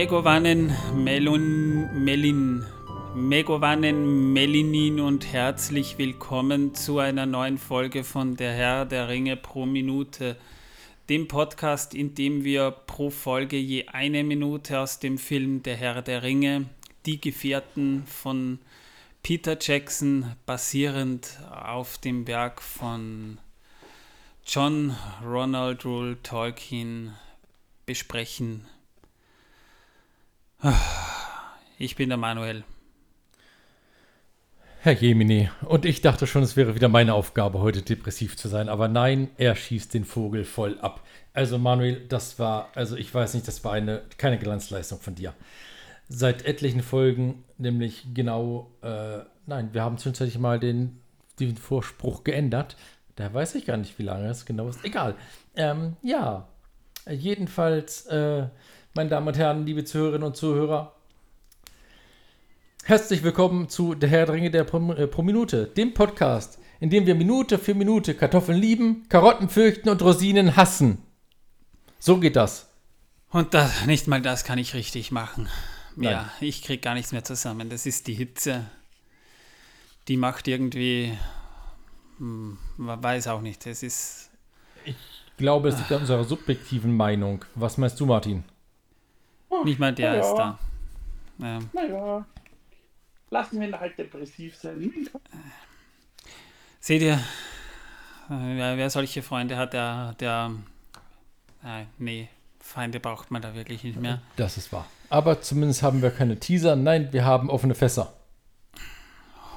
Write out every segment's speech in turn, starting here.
Megovanen, Melun, Melin, Megovanen, Melinin und herzlich willkommen zu einer neuen Folge von Der Herr der Ringe pro Minute, dem Podcast, in dem wir pro Folge je eine Minute aus dem Film Der Herr der Ringe, die Gefährten von Peter Jackson, basierend auf dem Werk von John Ronald Rule Tolkien, besprechen. Ich bin der Manuel. Herr Jemini, und ich dachte schon, es wäre wieder meine Aufgabe, heute depressiv zu sein, aber nein, er schießt den Vogel voll ab. Also Manuel, das war, also ich weiß nicht, das war eine, keine Glanzleistung von dir. Seit etlichen Folgen, nämlich genau, äh, nein, wir haben zwischenzeitlich mal den, den Vorspruch geändert. Da weiß ich gar nicht, wie lange es genau ist. Egal. Ähm, ja, jedenfalls, äh, meine Damen und Herren, liebe Zuhörerinnen und Zuhörer, Herzlich willkommen zu Der Herr der Ringe der pro, äh, pro, Minute, dem Podcast, in dem wir Minute für Minute Kartoffeln lieben, Karotten fürchten und Rosinen hassen. So geht das. Und das, nicht mal das kann ich richtig machen. Nein. Ja, ich krieg gar nichts mehr zusammen. Das ist die Hitze. Die macht irgendwie. Hm, man weiß auch nicht. Es ist. Ich glaube, es liegt an unserer subjektiven Meinung. Was meinst du, Martin? Nicht mal der ja. ist da. Ja. Naja lassen wir ihn halt depressiv sein. Seht ihr, wer, wer solche Freunde hat, der, der äh, nee, Feinde braucht man da wirklich nicht mehr. Das ist wahr. Aber zumindest haben wir keine Teaser. Nein, wir haben offene Fässer.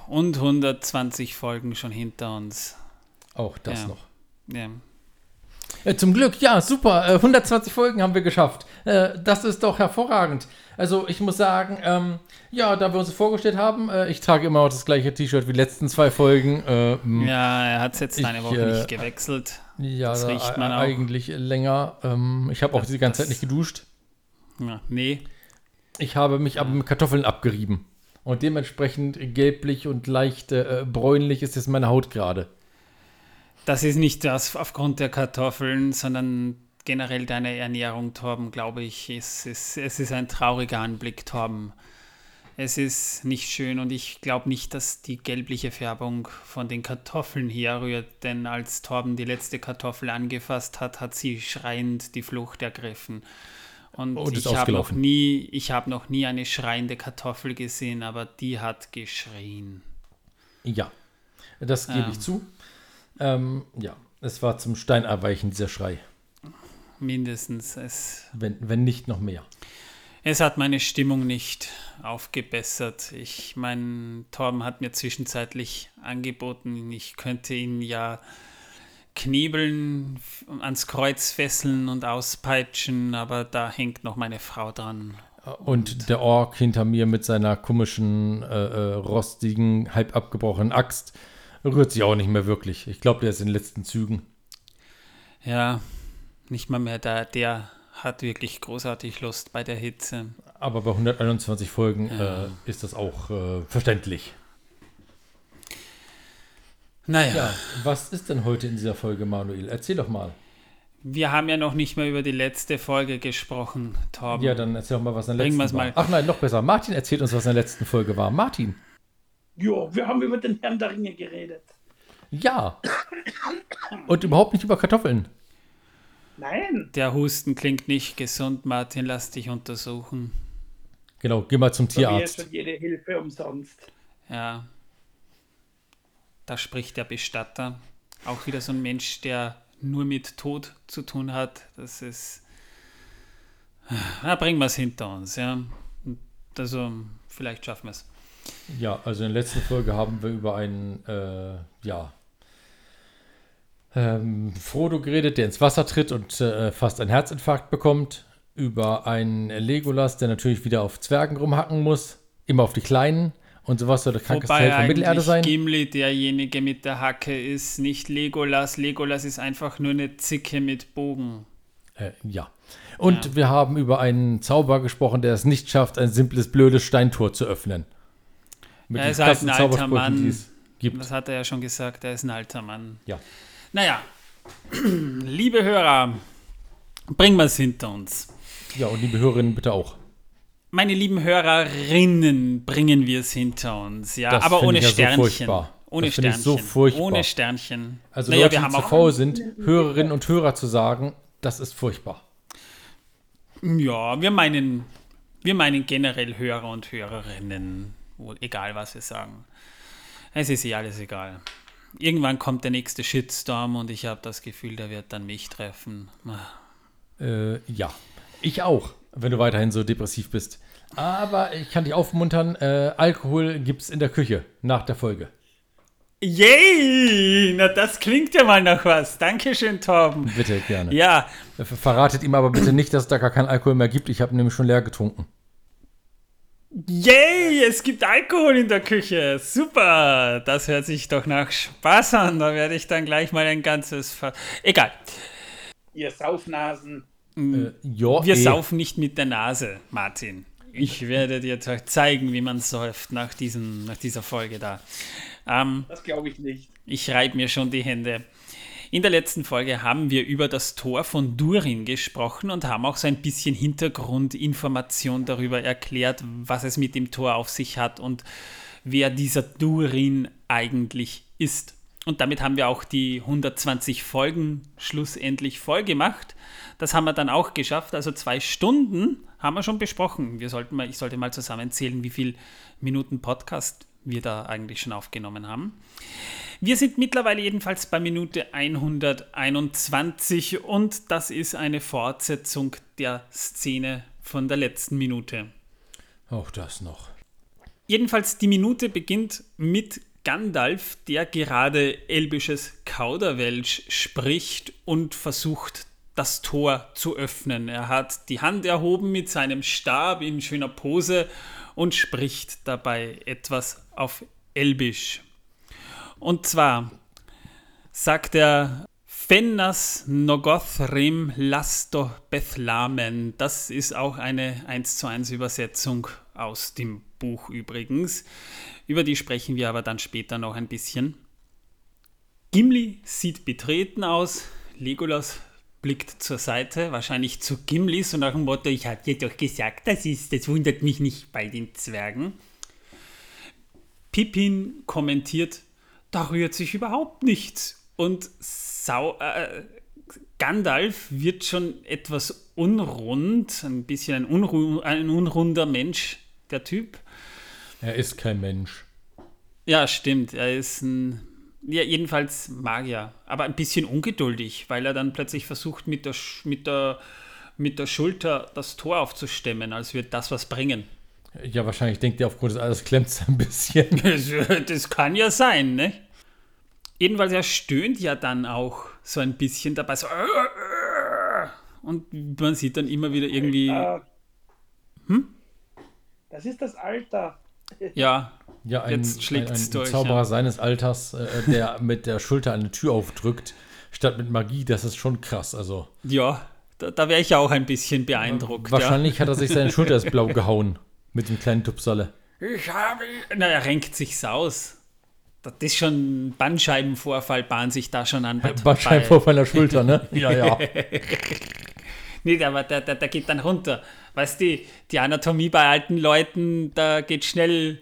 Und 120 Folgen schon hinter uns. Auch das ja. noch. Ja. Äh, zum Glück, ja, super. Äh, 120 Folgen haben wir geschafft. Äh, das ist doch hervorragend. Also ich muss sagen, ähm, ja, da wir uns vorgestellt haben, äh, ich trage immer noch das gleiche T-Shirt wie die letzten zwei Folgen. Äh, ja, er hat es jetzt eine Woche nicht äh, gewechselt. Ja, das riecht man auch. eigentlich länger. Ähm, ich habe auch diese ganze Zeit nicht geduscht. Ja, nee. Ich habe mich aber mit Kartoffeln abgerieben. Und dementsprechend gelblich und leicht äh, bräunlich ist jetzt meine Haut gerade. Das ist nicht das aufgrund der Kartoffeln, sondern generell deine Ernährung, Torben, glaube ich, ist, ist, es ist ein trauriger Anblick, Torben. Es ist nicht schön und ich glaube nicht, dass die gelbliche Färbung von den Kartoffeln herrührt, denn als Torben die letzte Kartoffel angefasst hat, hat sie schreiend die Flucht ergriffen. Und, und ich habe noch nie, ich habe noch nie eine schreiende Kartoffel gesehen, aber die hat geschrien. Ja, das gebe ähm. ich zu. Ähm, ja, es war zum Steinerweichen dieser Schrei mindestens. Es, wenn, wenn nicht noch mehr. Es hat meine Stimmung nicht aufgebessert. Ich mein Torben hat mir zwischenzeitlich angeboten, ich könnte ihn ja knebeln, ans Kreuz fesseln und auspeitschen, aber da hängt noch meine Frau dran. Und, und der Ork hinter mir mit seiner komischen, äh, äh, rostigen, halb abgebrochenen Axt rührt sich auch nicht mehr wirklich. Ich glaube, der ist in den letzten Zügen. Ja, nicht mal mehr da, der hat wirklich großartig Lust bei der Hitze. Aber bei 121 Folgen ja. äh, ist das auch äh, verständlich. Naja. Ja, was ist denn heute in dieser Folge, Manuel? Erzähl doch mal. Wir haben ja noch nicht mehr über die letzte Folge gesprochen, Torben. Ja, dann erzähl doch mal, was in der letzten Folge war. Mal. Ach nein, noch besser. Martin erzählt uns, was in der letzten Folge war. Martin. Ja, wir haben über den Herrn der Ringe geredet. Ja. Und überhaupt nicht über Kartoffeln. Nein. Der Husten klingt nicht gesund, Martin. Lass dich untersuchen. Genau, geh mal zum Tierarzt. Schon jede Hilfe umsonst. Ja. Da spricht der Bestatter. Auch wieder so ein Mensch, der nur mit Tod zu tun hat. Das ist. Na, bringen wir es hinter uns, ja. Also, vielleicht schaffen wir es. Ja, also in der letzten Folge haben wir über einen, äh, ja, ähm, Frodo geredet, der ins Wasser tritt und äh, fast einen Herzinfarkt bekommt. Über einen Legolas, der natürlich wieder auf Zwergen rumhacken muss. Immer auf die Kleinen. Und sowas soll der krankeste Held von Mittelerde sein. Gimli derjenige mit der Hacke ist, nicht Legolas. Legolas ist einfach nur eine Zicke mit Bogen. Äh, ja. Und ja. wir haben über einen Zauber gesprochen, der es nicht schafft, ein simples, blödes Steintor zu öffnen. Mit er ist halt ein alter Mann. Das hat er ja schon gesagt, er ist ein alter Mann. Ja. Naja, liebe Hörer, bringen wir es hinter uns. Ja, und liebe Hörerinnen bitte auch. meine lieben Hörerinnen, bringen wir es hinter uns. Ja, Das aber ohne ich ja so Sternchen. furchtbar. ohne Das find ich Sternchen. so furchtbar. Ohne Sternchen. Also Naja, Leute, wir die haben zu auch, faul sind, Hörerinnen und Hörer zu sagen, das ist furchtbar. Ja, wir meinen, wir meinen generell Hörer und Hörerinnen. Egal, was wir sagen. Es ist eh alles egal. Irgendwann kommt der nächste Shitstorm und ich habe das Gefühl, der wird dann mich treffen. Ah. Äh, ja, ich auch, wenn du weiterhin so depressiv bist. Aber ich kann dich aufmuntern, äh, Alkohol gibt's in der Küche nach der Folge. Yay! Na, das klingt ja mal nach was. Dankeschön, Torben. Bitte, gerne. Ja, Äh, Verratet ihm aber bitte nicht, dass es da gar keinen Alkohol mehr gibt. Ich habe nämlich schon leer getrunken. Yay! Es gibt Alkohol in der Küche. Super! Das hört sich doch nach Spaß an. Da werde ich dann gleich mal ein ganzes. Ver Egal. Ihr Saufnasen. Äh, ja, Wir eh. saufen nicht mit der Nase, Martin. Ich werde dir ze- zeigen, wie man säuft nach, diesem, nach dieser Folge da. Ähm, Das glaube ich nicht. ich reibe mir schon die Hände. In der letzten Folge haben wir über das Tor von Durin gesprochen und haben auch so ein bisschen Hintergrundinformation darüber erklärt, was es mit dem Tor auf sich hat und wer dieser Durin eigentlich ist. Und damit haben wir auch die 120 Folgen schlussendlich voll gemacht. Das haben wir dann auch geschafft. Also zwei Stunden haben wir schon besprochen. Wir sollten mal, ich sollte mal zusammenzählen, wie viel Minuten Podcast wir da eigentlich schon aufgenommen haben. Wir sind mittlerweile jedenfalls bei Minute 121 und das ist eine Fortsetzung der Szene von der letzten Minute. Auch das noch. Jedenfalls die Minute beginnt mit Gandalf, der gerade elbisches Kauderwelsch spricht und versucht, das Tor zu öffnen. Er hat die Hand erhoben mit seinem Stab in schöner Pose und spricht dabei etwas auf Elbisch. Und zwar sagt er Fennas Nogothrim Lasto Bethlamen. Das ist auch eine 1 zu 1 Übersetzung aus dem Buch übrigens. Über die sprechen wir aber dann später noch ein bisschen. Gimli sieht betreten aus. Legolas blickt zur Seite, wahrscheinlich zu Gimli, so nach dem Motto, ich hab dir doch gesagt, das ist, das wundert mich nicht bei den Zwergen. Pippin kommentiert, da rührt sich überhaupt nichts. Und Sau, äh, Gandalf wird schon etwas unrund, ein bisschen ein, unru ein unrunder Mensch, der Typ. Er ist kein Mensch. Ja, stimmt. Er ist ein, ja, jedenfalls Magier, aber ein bisschen ungeduldig, weil er dann plötzlich versucht, mit der, Sch- mit der, mit der Schulter das Tor aufzustemmen, als würde das was bringen. Ja, wahrscheinlich denkt er aufgrund des Alters klemmt es ein bisschen. Das, das kann ja sein, ne? Jedenfalls, er stöhnt ja dann auch so ein bisschen dabei, so. Und man sieht dann immer wieder irgendwie, Hm? Das ist das Alter. ja, Ja, ein, Jetzt ein, schlägt's ein durch, Zauberer ja. seines Alters, äh, der mit der Schulter eine Tür aufdrückt, statt mit Magie, das ist schon krass. Also ja, da, da wäre ich ja auch ein bisschen beeindruckt. ja. wahrscheinlich hat er sich seine Schulter ins Blau gehauen mit dem kleinen Tupsalle. Ich habe. Na, er renkt sich's aus. Das ist schon ein Bandscheibenvorfall, bahnt sich da schon an. Bandscheibenvorfall an der Schulter, ne? Ja, ja. Nee, der, der, der, der geht dann runter. Weißt du, die, die Anatomie bei alten Leuten, da geht schnell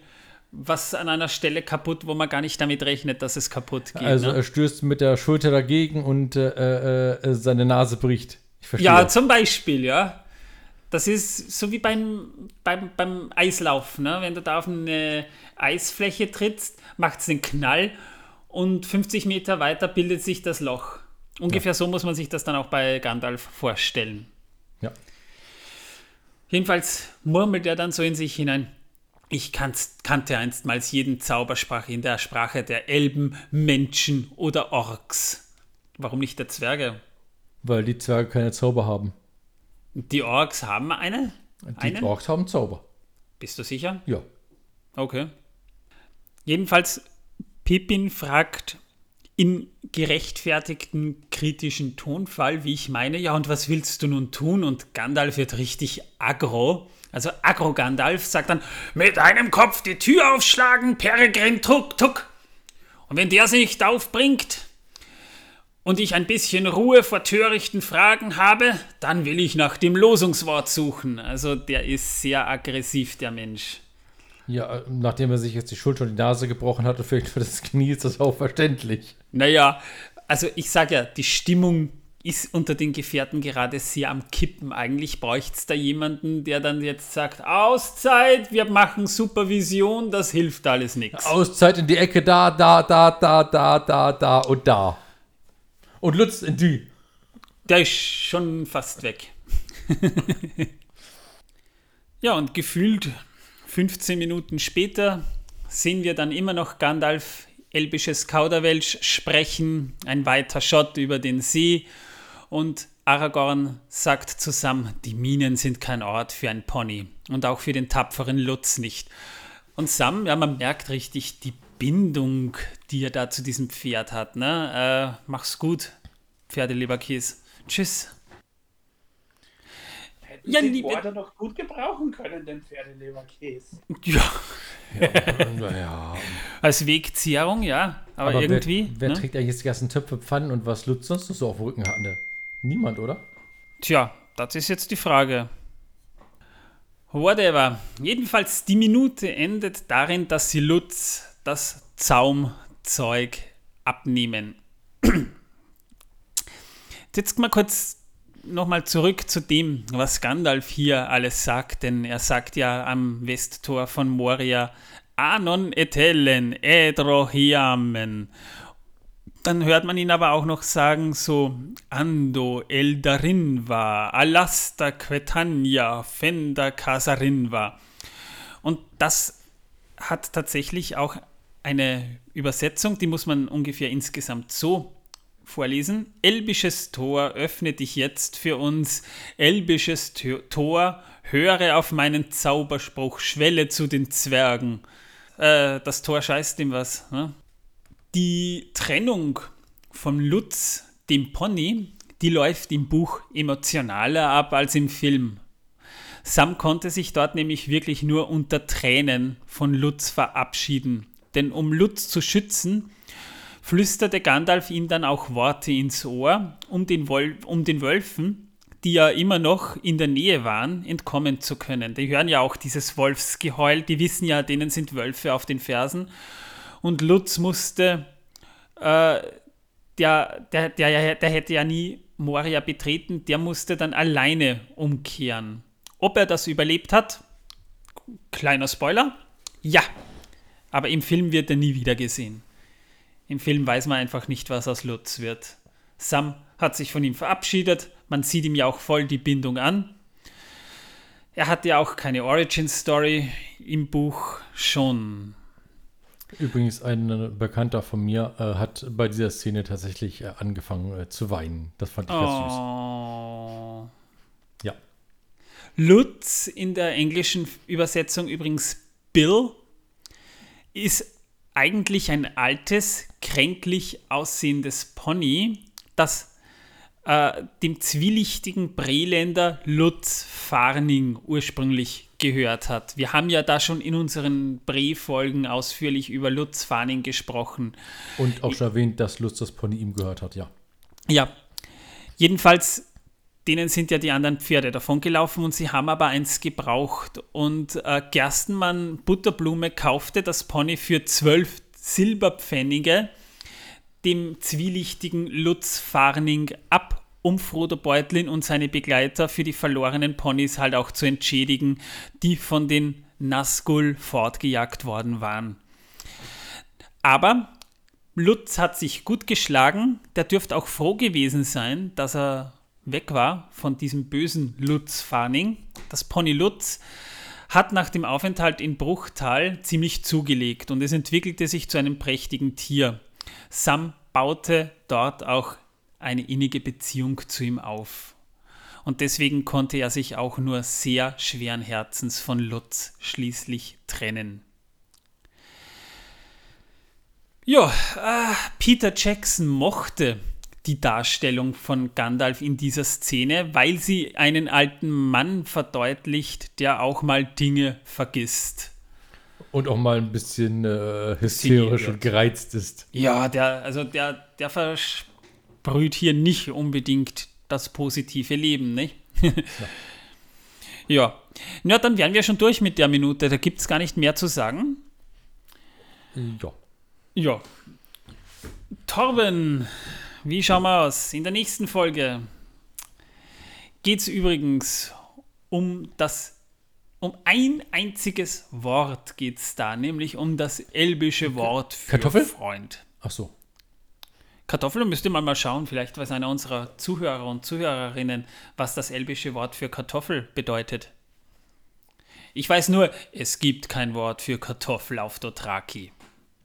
was an einer Stelle kaputt, wo man gar nicht damit rechnet, dass es kaputt geht. Also ne? er stößt mit der Schulter dagegen und äh, äh, seine Nase bricht. Ja, zum Beispiel, ja. Das ist so wie beim, beim, beim Eislaufen. Ne? Wenn du da auf eine Eisfläche trittst, macht es einen Knall und 50 Meter weiter bildet sich das Loch. Ungefähr so muss man sich das dann auch bei Gandalf vorstellen. Ja. Jedenfalls murmelt er dann so in sich hinein. Ich kannte einstmals jeden Zaubersprach in der Sprache der Elben, Menschen oder Orks. Warum nicht der Zwerge? Weil die Zwerge keine Zauber haben. Die Orks haben eine? Die Einen? Orks haben Zauber. Bist du sicher? Ja. Okay. Jedenfalls, Pippin fragt in gerechtfertigten kritischen Tonfall, wie ich meine, ja, und was willst du nun tun? Und Gandalf wird richtig aggro. Also aggro Gandalf sagt dann, mit einem Kopf die Tür aufschlagen, Peregrin, tuck, tuck. Und wenn der sie nicht aufbringt, und ich ein bisschen Ruhe vor törichten Fragen habe, dann will ich nach dem Losungswort suchen. Also der ist sehr aggressiv, der Mensch. Ja, äh, nachdem er sich jetzt die Schulter und die Nase gebrochen hat und vielleicht für das Knie, ist das auch verständlich. Naja, also ich sage ja, die Stimmung ist unter den Gefährten gerade sehr am Kippen. Eigentlich bräuchte es da jemanden, der dann jetzt sagt, Auszeit, wir machen Supervision, das hilft alles nichts. Auszeit in die Ecke, da, da, da, da, da, da, da und da. Und Lutz in die. Der ist schon fast weg. ja, und gefühlt 15 Minuten später sehen wir dann immer noch Gandalf elbisches Kauderwelsch sprechen, ein weiter Shot über den See und Aragorn sagt zusammen, die Minen sind kein Ort für ein Pony und auch für den tapferen Lutz nicht. Und Sam, ja, man merkt richtig die Bindung, die er da zu diesem Pferd hat. Ne? Äh, mach's gut, Pferdeleberkäse. Tschüss. Ja, den Order noch gut gebrauchen können, den Pferdeleberkäse. Ja. ja, ja. Als Wegzehrung, ja. Aber, aber irgendwie. Wer, wer ne? trägt eigentlich jetzt die ganzen Töpfe, Pfannen und was Lutz sonst so auf dem Rücken? Ne? Niemand, oder? Tja, das ist jetzt die Frage. Whatever. Jedenfalls, die Minute endet darin, dass sie Lutz das Zaumzeug abnehmen. Jetzt mal kurz nochmal zurück zu dem, was Gandalf hier alles sagt, denn er sagt ja am Westtor von Moria, Anon etellen, edrohiamen. Dann hört man ihn aber auch noch sagen, so Ando Eldarinva, Alasta Quetania, Fenda Casarinva. Und das hat tatsächlich auch eine Übersetzung, die muss man ungefähr insgesamt so vorlesen. Elbisches Tor, öffne dich jetzt für uns. Elbisches Tor, höre auf meinen Zauberspruch, schwelle zu den Zwergen. Äh, das Tor scheißt ihm was. Ne? Die Trennung von Lutz, dem Pony, die läuft im Buch emotionaler ab als im Film. Sam konnte sich dort nämlich wirklich nur unter Tränen von Lutz verabschieden. Denn um Lutz zu schützen, flüsterte Gandalf ihm dann auch Worte ins Ohr, um den, Wol um den Wölfen, die ja immer noch in der Nähe waren, entkommen zu können. Die hören ja auch dieses Wolfsgeheul, die wissen ja, denen sind Wölfe auf den Fersen. Und Lutz musste, äh, der, der, der, der hätte ja nie Moria betreten, der musste dann alleine umkehren. Ob er das überlebt hat? Kleiner Spoiler. Ja. Aber im Film wird er nie wieder gesehen. Im Film weiß man einfach nicht, was aus Lutz wird. Sam hat sich von ihm verabschiedet, man sieht ihm ja auch voll die Bindung an. Er hat ja auch keine Origin-Story im Buch schon. Übrigens, ein Bekannter von mir äh, hat bei dieser Szene tatsächlich äh, angefangen äh, zu weinen. Das fand ich ganz oh. süß. Ja. Lutz in der englischen Übersetzung übrigens Bill ist eigentlich ein altes, kränklich aussehendes Pony, das äh, dem zwielichtigen Breländer Lutz Farning ursprünglich gehört hat. Wir haben ja da schon in unseren Bre-Folgen ausführlich über Lutz Farning gesprochen. Und auch schon erwähnt, dass Lutz das Pony ihm gehört hat, ja. Ja, jedenfalls denen sind ja die anderen Pferde davongelaufen und sie haben aber eins gebraucht. Und äh, Gerstenmann Butterblume kaufte das Pony für zwölf Silberpfennige dem zwielichtigen Lutz Farning ab, um Frodo Beutlin und seine Begleiter für die verlorenen Ponys halt auch zu entschädigen, die von den Nazgul fortgejagt worden waren. Aber Lutz hat sich gut geschlagen, der dürfte auch froh gewesen sein, dass er weg war von diesem bösen Lutz Farning. Das Pony Lutz hat nach dem Aufenthalt in Bruchtal ziemlich zugelegt und es entwickelte sich zu einem prächtigen Tier. Sam baute dort auch eine innige Beziehung zu ihm auf. Und deswegen konnte er sich auch nur sehr schweren Herzens von Lutz schließlich trennen. Ja, äh, Peter Jackson mochte die Darstellung von Gandalf in dieser Szene, weil sie einen alten Mann verdeutlicht, der auch mal Dinge vergisst. Und auch mal ein bisschen äh, hysterisch und gereizt ist. Ja, der, also der, der brüht hier nicht unbedingt das positive Leben, nicht? ja. ja. dann wären wir schon durch mit der Minute. Da gibt es gar nicht mehr zu sagen. Ja. Ja. Torben, wie schauen wir aus? In der nächsten Folge geht es übrigens um das um ein einziges Wort geht es da, nämlich um das elbische Wort für Kartoffel? Freund. Ach so. Kartoffel müsste man mal schauen, vielleicht weiß einer unserer Zuhörer und Zuhörerinnen, was das elbische Wort für Kartoffel bedeutet. Ich weiß nur, es gibt kein Wort für Kartoffel auf Dothraki.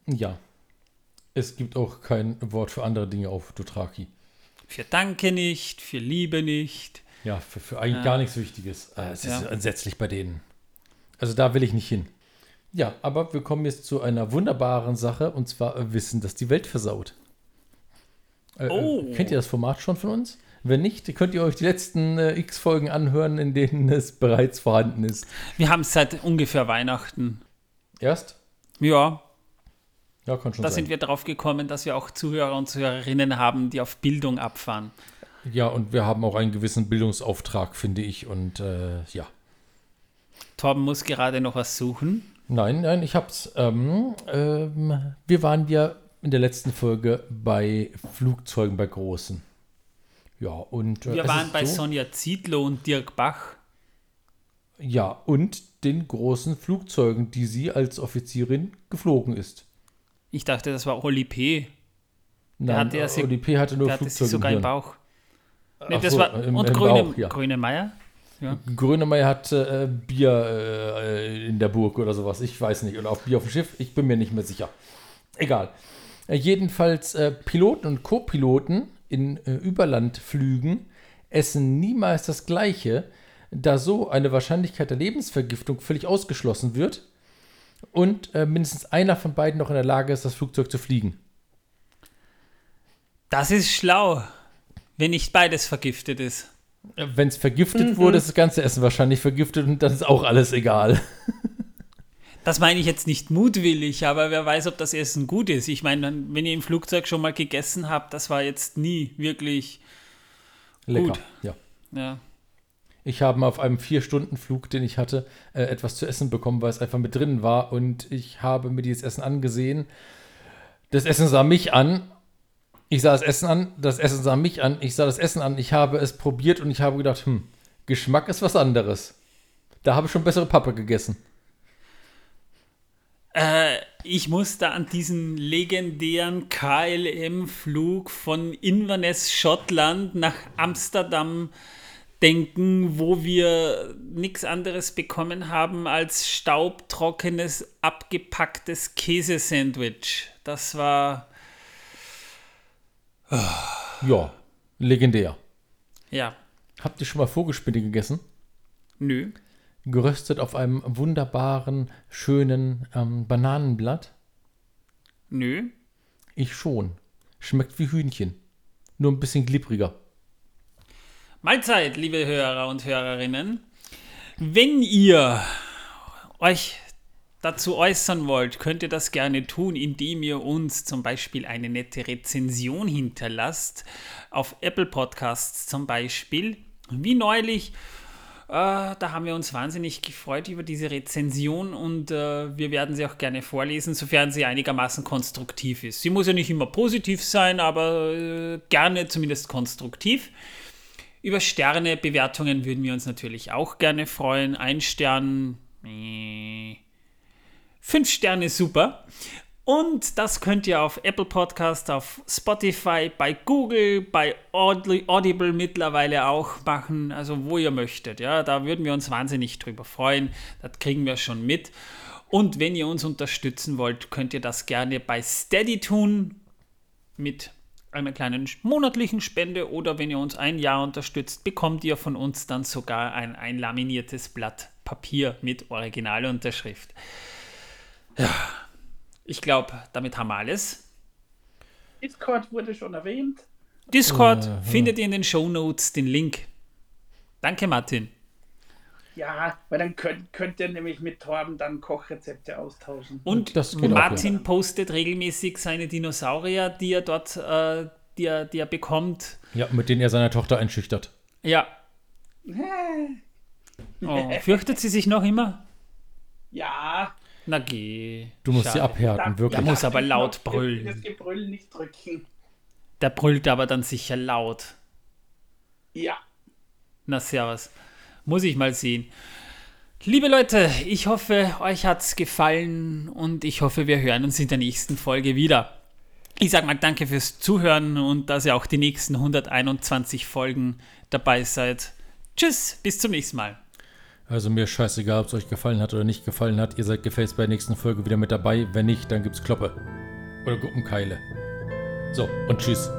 Ja. Es gibt auch kein Wort für andere Dinge auf Dothraki. Für Danke nicht, für Liebe nicht. Ja, für, für eigentlich Ja. gar nichts Wichtiges. Äh, es ist Ja. entsetzlich bei denen. Also da will ich nicht hin. Ja, aber wir kommen jetzt zu einer wunderbaren Sache und zwar äh, Wissen, das die Welt versaut. Äh, Oh. äh, kennt ihr das Format schon von uns? Wenn nicht, könnt ihr euch die letzten äh, x Folgen anhören, in denen es bereits vorhanden ist. Wir haben es seit ungefähr Weihnachten. Erst? Ja, Ja, kann schon da sein. sind wir drauf gekommen, dass wir auch Zuhörer und Zuhörerinnen haben, die auf Bildung abfahren. ja, und wir haben auch einen gewissen Bildungsauftrag, finde ich. Und äh, ja. Torben muss gerade noch was suchen. Nein, nein, ich hab's. Ähm, ähm, wir waren ja in der letzten Folge bei Flugzeugen bei großen. Ja, und äh, Wir waren bei so, Sonja Zietlow und Dirk Bach. Ja, und den großen Flugzeugen, die sie als Offizierin geflogen ist. Ich dachte, das war Oli P. Nein, hatte ja sie- ODP hatte nur Der hatte sie Flugzeuge sogar im. Bauch. Nee, das so, war, im- und im Grüne, Bauch, ja. Grüne Meier? Grönemeyer hatte äh, Bier äh, in der Burg oder sowas. Ich weiß nicht. Oder auch Bier auf dem Schiff. Ich bin mir nicht mehr sicher. Egal. Äh, jedenfalls äh, Piloten und Co-Piloten in äh, Überlandflügen essen niemals das Gleiche, da so eine Wahrscheinlichkeit der Lebensvergiftung völlig ausgeschlossen wird und äh, mindestens einer von beiden noch in der Lage ist, das Flugzeug zu fliegen. Das ist schlau, wenn nicht beides vergiftet ist. Wenn es vergiftet wurde, ist das ganze Essen wahrscheinlich vergiftet und dann ist auch alles egal. Das meine ich jetzt nicht mutwillig, aber wer weiß, ob das Essen gut ist. Ich meine, wenn ihr im Flugzeug schon mal gegessen habt, das war jetzt nie wirklich, Lecker. Gut. Ja. ja. Ich habe auf einem Vier-Stunden-Flug, den ich hatte, äh, etwas zu essen bekommen, weil es einfach mit drin war. Und ich habe mir dieses Essen angesehen. Das Essen sah mich an. Ich sah das Essen an. Das Essen sah mich an. Ich sah das Essen an. Ich habe es probiert und ich habe gedacht, hm, Geschmack ist was anderes. Da habe ich schon bessere Pappe gegessen. Äh, ich musste an diesen legendären KLM-Flug von Inverness, Schottland nach Amsterdam denken, wo wir nichts anderes bekommen haben als staubtrockenes, abgepacktes Käsesandwich. Das war, Ja, legendär. ja, Habt ihr schon mal Vogelspinne gegessen? nö. Geröstet auf einem wunderbaren, schönen ähm, Bananenblatt? Nö. Ich schon. Schmeckt wie Hühnchen. Nur ein bisschen glibbriger. Mahlzeit, liebe Hörer und Hörerinnen. Wenn ihr euch dazu äußern wollt, könnt ihr das gerne tun, indem ihr uns zum Beispiel eine nette Rezension hinterlasst. Auf Apple Podcasts zum Beispiel. Wie neulich. Äh, da haben wir uns wahnsinnig gefreut über diese Rezension und äh, wir werden sie auch gerne vorlesen, sofern sie einigermaßen konstruktiv ist. Sie muss ja nicht immer positiv sein, aber äh, gerne zumindest konstruktiv. Über Sternebewertungen würden wir uns natürlich auch gerne freuen. Ein Stern, fünf Sterne, super. Und das könnt ihr auf Apple Podcast, auf Spotify, bei Google, bei Audi- Audible mittlerweile auch machen, also wo ihr möchtet. Ja, da würden wir uns wahnsinnig drüber freuen. Das kriegen wir schon mit. Und wenn ihr uns unterstützen wollt, könnt ihr das gerne bei Steady tun mit einer kleinen monatlichen Spende oder wenn ihr uns ein Jahr unterstützt, bekommt ihr von uns dann sogar ein einlaminiertes Blatt Papier mit Originalunterschrift. Ja, ich glaube, damit haben wir alles. Discord wurde schon erwähnt. Discord findet ihr in den Show Notes den Link. Danke, Martin. Ja, weil dann könnt, könnt ihr nämlich mit Torben dann Kochrezepte austauschen. Und Das geht auch, Martin postet regelmäßig seine Dinosaurier, die er dort äh, die er, die er bekommt. Ja, mit denen er seine Tochter einschüchtert. Ja. Oh, fürchtet sie sich noch immer? Ja. Na geh. Du musst sie Schade. abhärten, Da- wirklich. Er muss aber laut brüllen. Das Gebrüll nicht drücken. Der brüllt aber dann sicher laut. Ja. Na, servus. Muss ich mal sehen. Liebe Leute, ich hoffe, euch hat's gefallen und ich hoffe, wir hören uns in der nächsten Folge wieder. Ich sag mal danke fürs Zuhören und dass ihr auch die nächsten 121 Folgen dabei seid. Tschüss, bis zum nächsten Mal. Also mir scheißegal, ob es euch gefallen hat oder nicht gefallen hat. Ihr seid gefälligst bei der nächsten Folge wieder mit dabei. Wenn nicht, dann gibt's Kloppe. Oder Guppenkeile. So, und tschüss.